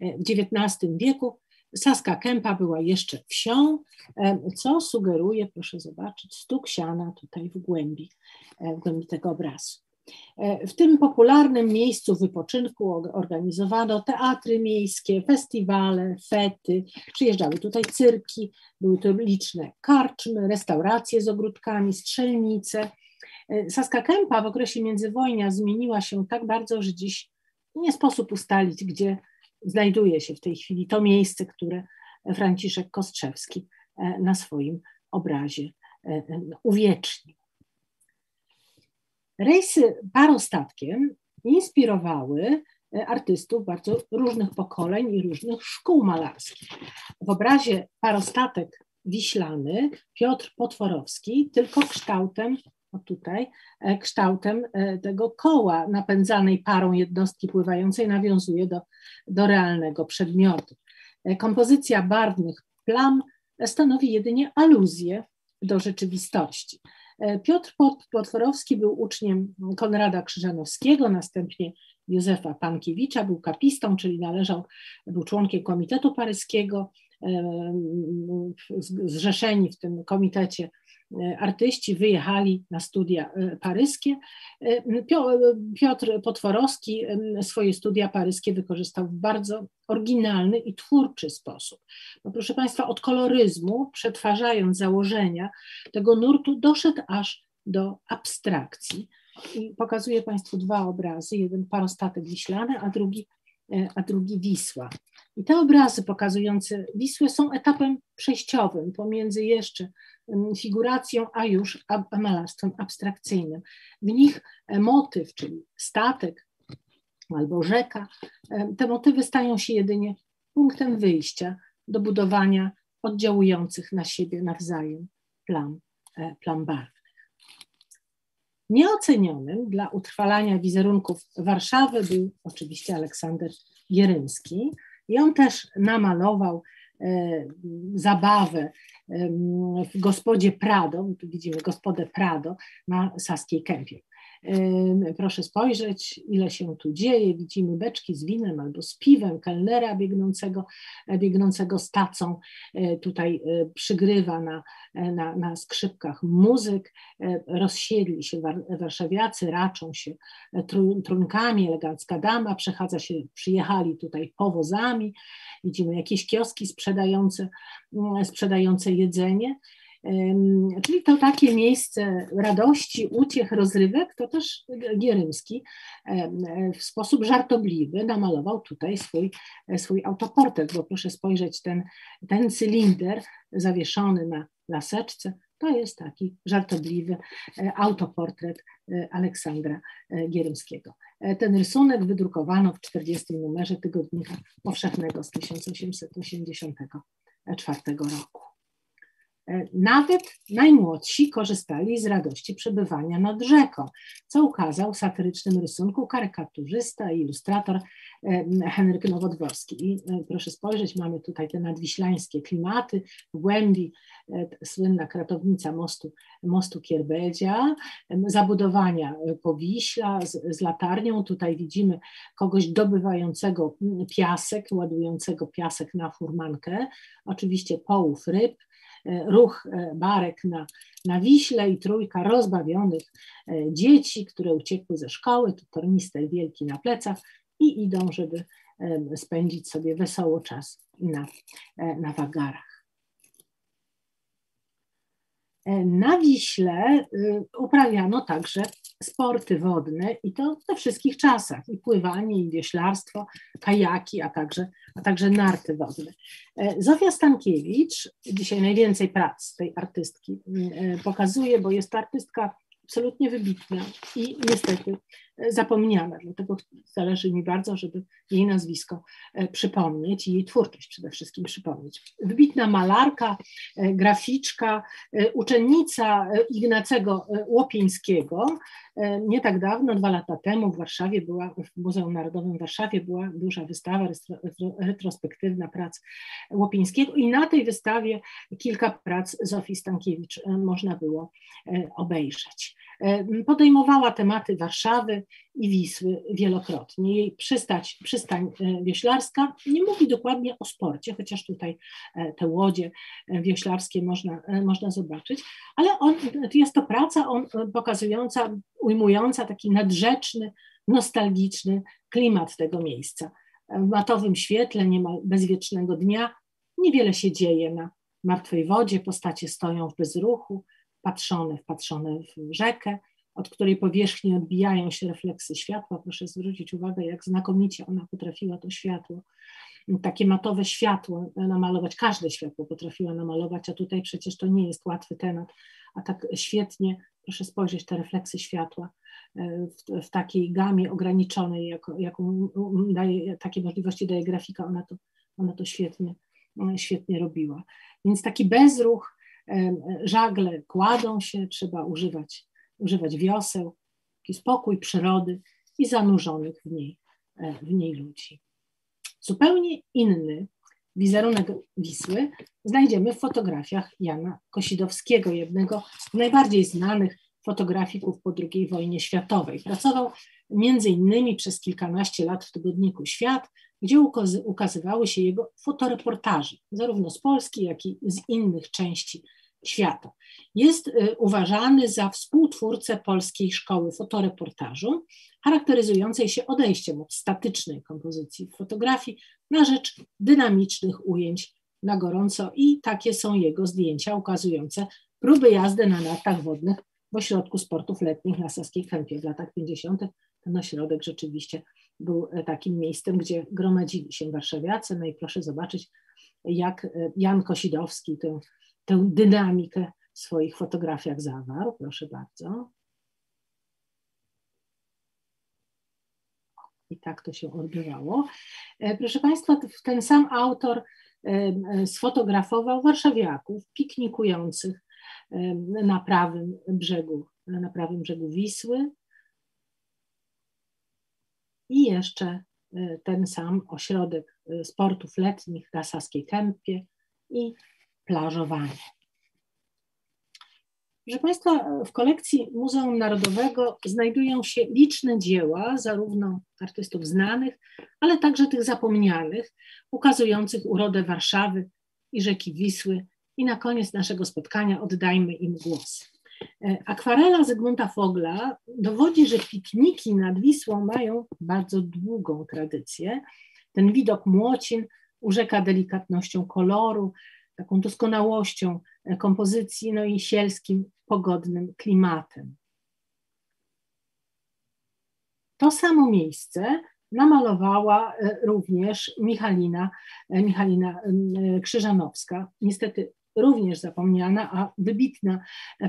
W XIX wieku Saska Kępa była jeszcze wsią, co sugeruje, proszę zobaczyć, stuk siana tutaj w głębi, w głębi tego obrazu. E, w tym popularnym miejscu wypoczynku organizowano teatry miejskie, festiwale, fety, przyjeżdżały tutaj cyrki, były to liczne karczmy, restauracje z ogródkami, strzelnice. E, Saska Kępa w okresie międzywojnia zmieniła się tak bardzo, że dziś nie sposób ustalić, gdzie znajduje się w tej chwili to miejsce, które Franciszek Kostrzewski e, na swoim obrazie uwiecznił. Rejsy parostatkiem inspirowały e, artystów bardzo różnych pokoleń i różnych szkół malarskich. W obrazie parostatek wiślany Piotr Potworowski tylko kształtem, tutaj, e, kształtem e, tego koła napędzanej parą jednostki pływającej nawiązuje do, do realnego przedmiotu. Kompozycja barwnych plam stanowi jedynie aluzję do rzeczywistości. E, Piotr Potworowski był uczniem Konrada Krzyżanowskiego, następnie Józefa Pankiewicza, był kapistą, czyli należał, był członkiem Komitetu Paryskiego, e, zrzeszeni w tym komitecie artyści wyjechali na studia e, paryskie. E, Piotr Potworowski swoje studia paryskie wykorzystał w bardzo oryginalny i twórczy sposób. No proszę Państwa, od koloryzmu, przetwarzając założenia tego nurtu, doszedł aż do abstrakcji. I pokazuję Państwu dwa obrazy, jeden parostatek wiślany, a drugi, a drugi Wisła. I te obrazy pokazujące Wisłę są etapem przejściowym pomiędzy jeszcze figuracją, a już malarstwem abstrakcyjnym. W nich e, motyw, czyli statek albo rzeka, e, te motywy stają się jedynie punktem wyjścia do budowania oddziałujących na siebie nawzajem plam, e, plam barwnych. Nieocenionym dla utrwalania wizerunków Warszawy był oczywiście Aleksander Gierymski i on też namalował zabawę w gospodzie Prado, tu widzimy gospodę Prado na Saskiej Kępie. Proszę spojrzeć, ile się tu dzieje. Widzimy beczki z winem albo z piwem, kelnera biegnącego, biegnącego z tacą. E, tutaj e, przygrywa na, e, na, na skrzypkach muzyk. Rozsiedli się warszawiacy, raczą się trunkami. Elegancka dama przechadza się, przyjechali tutaj powozami. Widzimy jakieś kioski sprzedające, sprzedające jedzenie. Czyli to takie miejsce radości, uciech, rozrywek, to też Gierymski w sposób żartobliwy namalował tutaj swój, swój autoportret, bo proszę spojrzeć, ten, ten cylinder zawieszony na laseczce, to jest taki żartobliwy e, autoportret e, Aleksandra e, Gierymskiego. Ten rysunek wydrukowano w 40 numerze Tygodnika Powszechnego z 1884 roku. E, nawet najmłodsi korzystali z radości przebywania nad rzeką, co ukazał w satyrycznym rysunku karykaturzysta i ilustrator e, Henryk Nowodworski. I e, proszę spojrzeć, mamy tutaj te nadwiślańskie klimaty, w głębi słynna kratownica mostu, mostu Kierbedzia, zabudowania Powiśla z, z latarnią. Tutaj widzimy kogoś dobywającego piasek, ładującego piasek na furmankę, oczywiście połów ryb, ruch barek na, na Wiśle i trójka rozbawionych dzieci, które uciekły ze szkoły, to tornister wielki na plecach i idą, żeby spędzić sobie wesoło czas na, na wagarach. Na Wiśle y, uprawiano także sporty wodne i to we wszystkich czasach, i pływanie, i wioślarstwo, kajaki, a także, a także narty wodne. E, Zofia Stankiewicz, dzisiaj najwięcej prac tej artystki y, pokazuje, bo jest to artystka absolutnie wybitna i niestety e, zapomniana. Dlatego zależy mi bardzo, żeby jej nazwisko e, przypomnieć i jej twórczość przede wszystkim przypomnieć. Wybitna malarka, e, graficzka, uczennica Ignacego Łopińskiego. Nie tak dawno, dwa lata temu w Warszawie była, w Muzeum Narodowym w Warszawie była duża wystawa retrospektywna prac Łopińskiego i na tej wystawie kilka prac Zofii Stankiewicz można było obejrzeć. E, podejmowała tematy Warszawy i Wisły wielokrotnie. Jej przystać, przystań e, wioślarska nie mówi dokładnie o sporcie, chociaż tutaj e, te łodzie wioślarskie można, można zobaczyć, ale on, jest to praca on, pokazująca, ujmująca taki nadrzeczny, nostalgiczny klimat tego miejsca. W matowym świetle, niemal bezwiecznego dnia, niewiele się dzieje na martwej wodzie, postacie stoją w bezruchu, wpatrzone, wpatrzone w rzekę, od której powierzchni odbijają się refleksy światła. Proszę zwrócić uwagę, jak znakomicie ona potrafiła to światło, takie matowe światło namalować, każde światło potrafiła namalować, a tutaj przecież to nie jest łatwy temat, a tak świetnie, proszę spojrzeć, te refleksy światła e, w, w takiej gamie ograniczonej, jaką daje, takie możliwości daje grafika, ona to, ona to świetnie, świetnie robiła. Więc taki bezruch, żagle kładą się, trzeba używać, używać wioseł, taki spokój przyrody i zanurzonych w niej, e, w niej ludzi. Zupełnie inny wizerunek Wisły znajdziemy w fotografiach Jana Kosidowskiego, jednego z najbardziej znanych fotografików po II wojnie światowej. Pracował między innymi przez kilkanaście lat w tygodniku Świat, gdzie ukazywały się jego fotoreportaże, zarówno z Polski, jak i z innych części świata. Jest y, uważany za współtwórcę polskiej szkoły fotoreportażu, charakteryzującej się odejściem od statycznej kompozycji fotografii na rzecz dynamicznych ujęć na gorąco i takie są jego zdjęcia ukazujące próby jazdy na nartach wodnych w ośrodku sportów letnich na Saskiej Kępie w latach 50. Ten ośrodek rzeczywiście był e, takim miejscem, gdzie gromadzili się warszawiacy. No i proszę zobaczyć, jak e, Jan Kosidowski tę tę dynamikę w swoich fotografiach zawarł. Proszę bardzo. I tak to się odbywało. E, proszę Państwa, ten sam autor e, e, sfotografował warszawiaków piknikujących na prawym brzegu, na prawym brzegu Wisły. I jeszcze ten sam ośrodek sportów letnich na Saskiej Kępie i plażowanie. Proszę Państwa, w kolekcji Muzeum Narodowego znajdują się liczne dzieła, zarówno artystów znanych, ale także tych zapomnianych, ukazujących urodę Warszawy i rzeki Wisły. I na koniec naszego spotkania oddajmy im głos. E, akwarela Zygmunta Fogla dowodzi, że pikniki nad Wisłą mają bardzo długą tradycję. Ten widok młocin urzeka delikatnością koloru, taką doskonałością e, kompozycji, no i sielskim, pogodnym klimatem. To samo miejsce namalowała e, również Michalina, e, Michalina Krzyżanowska, niestety również zapomniana, a wybitna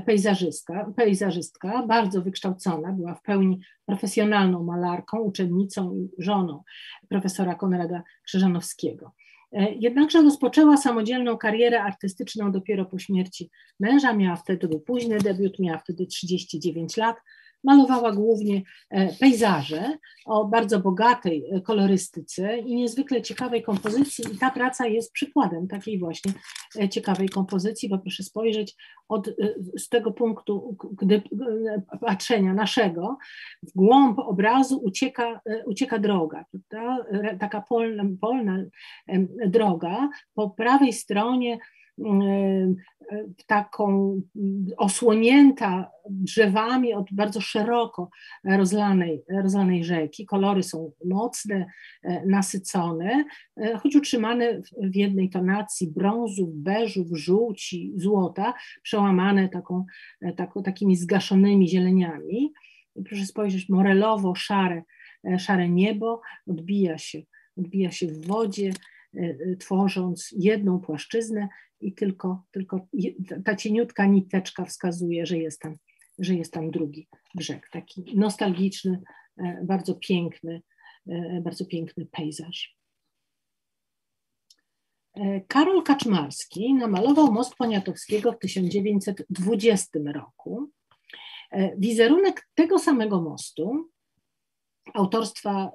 pejzażystka, pejzażystka, bardzo wykształcona, była w pełni profesjonalną malarką, uczennicą i żoną profesora Konrada Krzyżanowskiego. E, jednakże rozpoczęła samodzielną karierę artystyczną dopiero po śmierci męża. Miała wtedy, późny debiut, miała wtedy 39 lat. Malowała głównie e, pejzaże o bardzo bogatej e, kolorystyce i niezwykle ciekawej kompozycji. I ta praca jest przykładem takiej właśnie ciekawej kompozycji, bo proszę spojrzeć od, z tego punktu gdy, patrzenia naszego, w głąb obrazu ucieka, ucieka droga, taka polna, polna droga. Po prawej stronie taką osłonięta drzewami od bardzo szeroko rozlanej, rozlanej rzeki. Kolory są mocne, nasycone, choć utrzymane w jednej tonacji brązów, beżów, żółci, złota, przełamane taką, taką, takimi zgaszonymi zieleniami. Proszę spojrzeć, morelowo-szare szare niebo odbija się, odbija się w wodzie, tworząc jedną płaszczyznę i tylko, tylko ta cieniutka niteczka wskazuje, że jest tam, że jest tam drugi brzeg. Taki nostalgiczny, e, bardzo piękny, e, bardzo piękny pejzaż. E, Karol Kaczmarski namalował most Poniatowskiego w 1920 roku. Wizerunek tego samego mostu autorstwa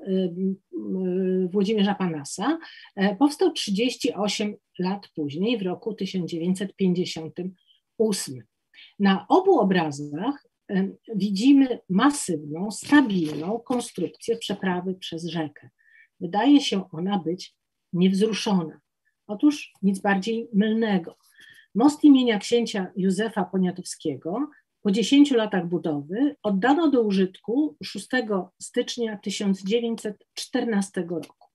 Włodzimierza Panasa, e, powstał 38 lat później, w roku 1958. Na obu obrazach widzimy masywną, stabilną konstrukcję przeprawy przez rzekę. Wydaje się ona być niewzruszona. Otóż nic bardziej mylnego. Most imienia księcia Józefa Poniatowskiego po 10 latach budowy oddano do użytku 6 stycznia 1914 roku.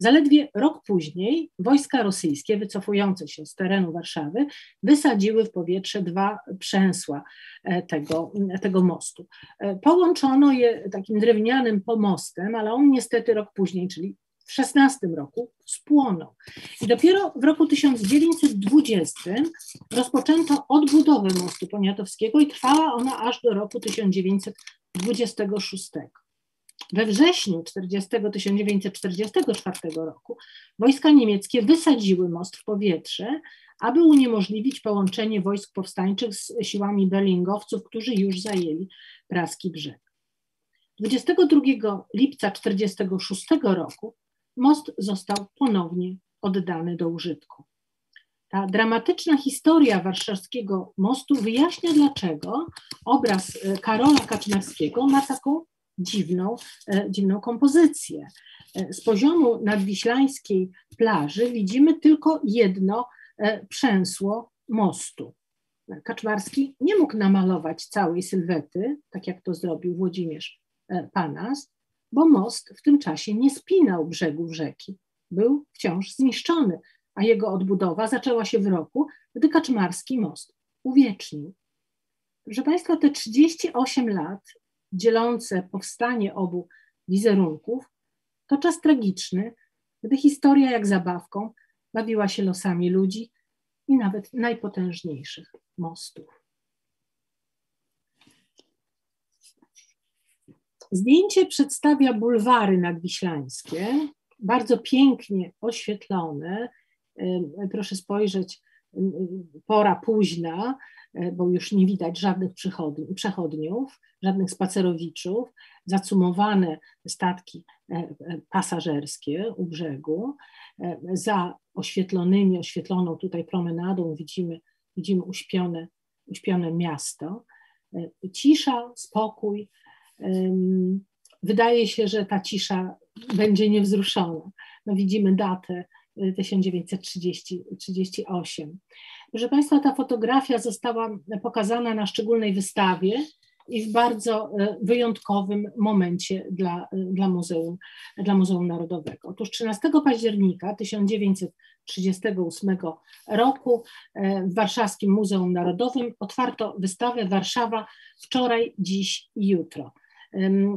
Zaledwie rok później wojska rosyjskie wycofujące się z terenu Warszawy wysadziły w powietrze dwa przęsła e, tego, tego mostu. E, połączono je takim drewnianym pomostem, ale on niestety rok później, czyli w 16 roku spłonął. I dopiero w roku 1920 rozpoczęto odbudowę mostu poniatowskiego i trwała ona aż do roku 1926. We wrześniu 40, 1944 roku wojska niemieckie wysadziły most w powietrze, aby uniemożliwić połączenie wojsk powstańczych z siłami berlingowców, którzy już zajęli praski brzeg. 22 lipca 1946 roku most został ponownie oddany do użytku. Ta dramatyczna historia warszawskiego mostu wyjaśnia, dlaczego obraz e, Karola Kaczmarskiego ma taką dziwną, e, dziwną kompozycję. E, z poziomu nadwiślańskiej plaży widzimy tylko jedno przęsło mostu. Kaczmarski nie mógł namalować całej sylwety, tak jak to zrobił Włodzimierz Panas, bo most w tym czasie nie spinał brzegów rzeki. Był wciąż zniszczony, a jego odbudowa zaczęła się w roku, gdy Kaczmarski most uwiecznił. Proszę Państwa, te 38 lat dzielące powstanie obu wizerunków to czas tragiczny, gdy historia jak zabawką bawiła się losami ludzi i nawet najpotężniejszych mostów. Zdjęcie przedstawia bulwary nadwiślańskie, bardzo pięknie oświetlone. Proszę spojrzeć, pora późna, e, bo już nie widać żadnych przechodniów, żadnych spacerowiczów, zacumowane statki e, e, pasażerskie u brzegu. Za oświetlonymi, oświetloną tutaj promenadą widzimy, widzimy uśpione, uśpione miasto. Cisza, spokój, Wydaje się, że ta cisza będzie niewzruszona. No widzimy datę 1938. Y, Proszę Państwa, ta fotografia została pokazana na szczególnej wystawie i w bardzo y, wyjątkowym momencie dla, y, dla, Muzeum, dla Muzeum Narodowego. Otóż 13 października 1938 roku w Warszawskim Muzeum Narodowym otwarto wystawę Warszawa wczoraj, dziś i jutro.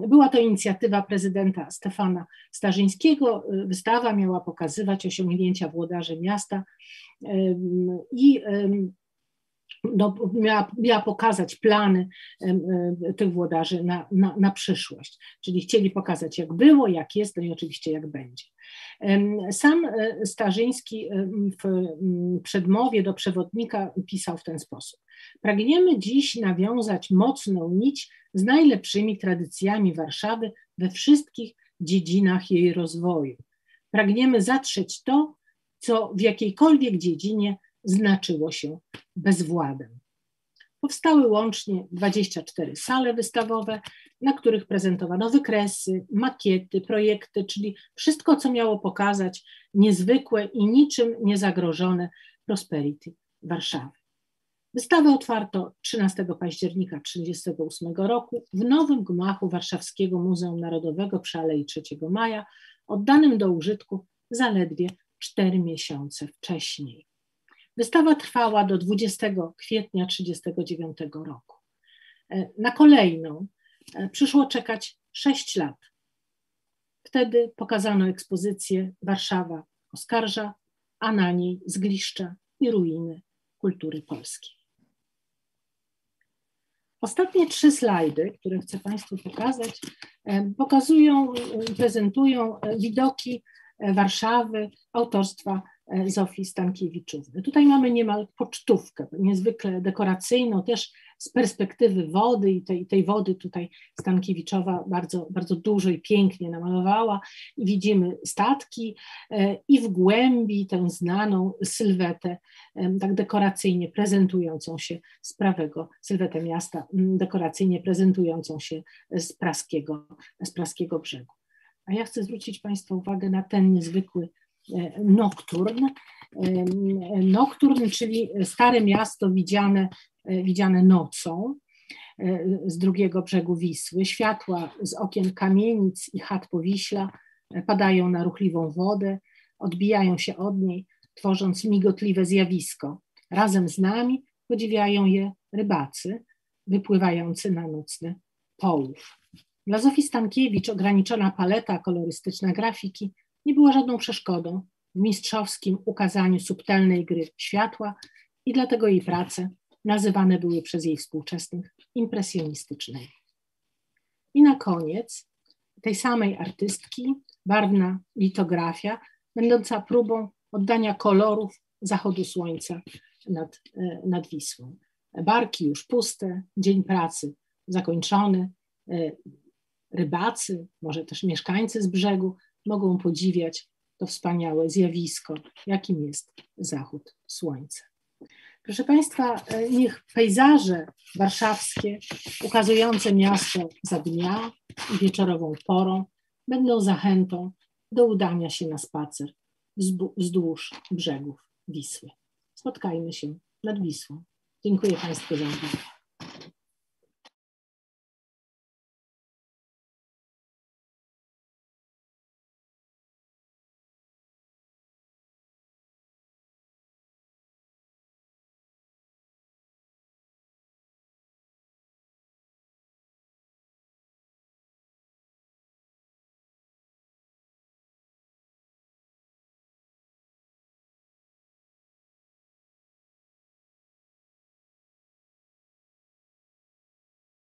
Była to inicjatywa prezydenta Stefana Starzyńskiego. Wystawa miała pokazywać osiągnięcia włodarzy miasta i no, miała, miała, pokazać plany tych włodarzy na, na, na, przyszłość. Czyli chcieli pokazać, jak było, jak jest, no i oczywiście jak będzie. Sam e, Starzyński w przedmowie do przewodnika pisał w ten sposób. Pragniemy dziś nawiązać mocną nić z najlepszymi tradycjami Warszawy we wszystkich dziedzinach jej rozwoju. Pragniemy zatrzeć to, co w jakiejkolwiek dziedzinie znaczyło się bezwładem. Powstały łącznie 24 sale wystawowe, na których prezentowano wykresy, makiety, projekty, czyli wszystko, co miało pokazać niezwykłe i niczym niezagrożone prosperity Warszawy. Wystawę otwarto 13 października 1938 roku w nowym gmachu Warszawskiego Muzeum Narodowego przy Alei 3 Maja, oddanym do użytku zaledwie cztery miesiące wcześniej. Wystawa trwała do 20 kwietnia 1939 roku. E, na kolejną e, przyszło czekać 6 lat. Wtedy pokazano ekspozycję Warszawa oskarża, a na niej zgliszcza i ruiny kultury polskiej. Ostatnie trzy slajdy, które chcę Państwu pokazać, e, pokazują, prezentują widoki Warszawy autorstwa Zofii Stankiewiczówny. Tutaj mamy niemal pocztówkę, niezwykle dekoracyjną, też z perspektywy wody i tej, tej wody tutaj Stankiewiczowa bardzo, bardzo dużo i pięknie namalowała i widzimy statki e, i w głębi tę znaną sylwetę, tak dekoracyjnie prezentującą się z prawego, sylwetę miasta, dekoracyjnie prezentującą się z praskiego, z praskiego brzegu. A ja chcę zwrócić Państwa uwagę na ten niezwykły e, nokturn. Nokturn, czyli stare miasto widziane, e, widziane nocą e, z drugiego brzegu Wisły. Światła z okien kamienic i chat Powiśla padają na ruchliwą wodę, odbijają się od niej, tworząc migotliwe zjawisko. Razem z nami podziwiają je rybacy wypływający na nocny połów. Dla Zofii Stankiewicz ograniczona paleta kolorystyczna grafiki nie była żadną przeszkodą mistrzowskim ukazaniu subtelnej gry światła i dlatego jej prace nazywane były przez jej współczesnych impresjonistycznymi. I na koniec tej samej artystki barwna litografia, będąca próbą oddania kolorów zachodu słońca nad, e, nad Wisłą. Barki już puste, dzień pracy zakończony, e, rybacy, może też mieszkańcy z brzegu mogą podziwiać to wspaniałe zjawisko, jakim jest zachód słońca. Proszę Państwa, e, niech pejzaże warszawskie ukazujące miasto za dnia i wieczorową porą będą zachętą do udania się na spacer wzdłuż brzegów Wisły. Spotkajmy się nad Wisłą. Dziękuję Państwu za uwagę.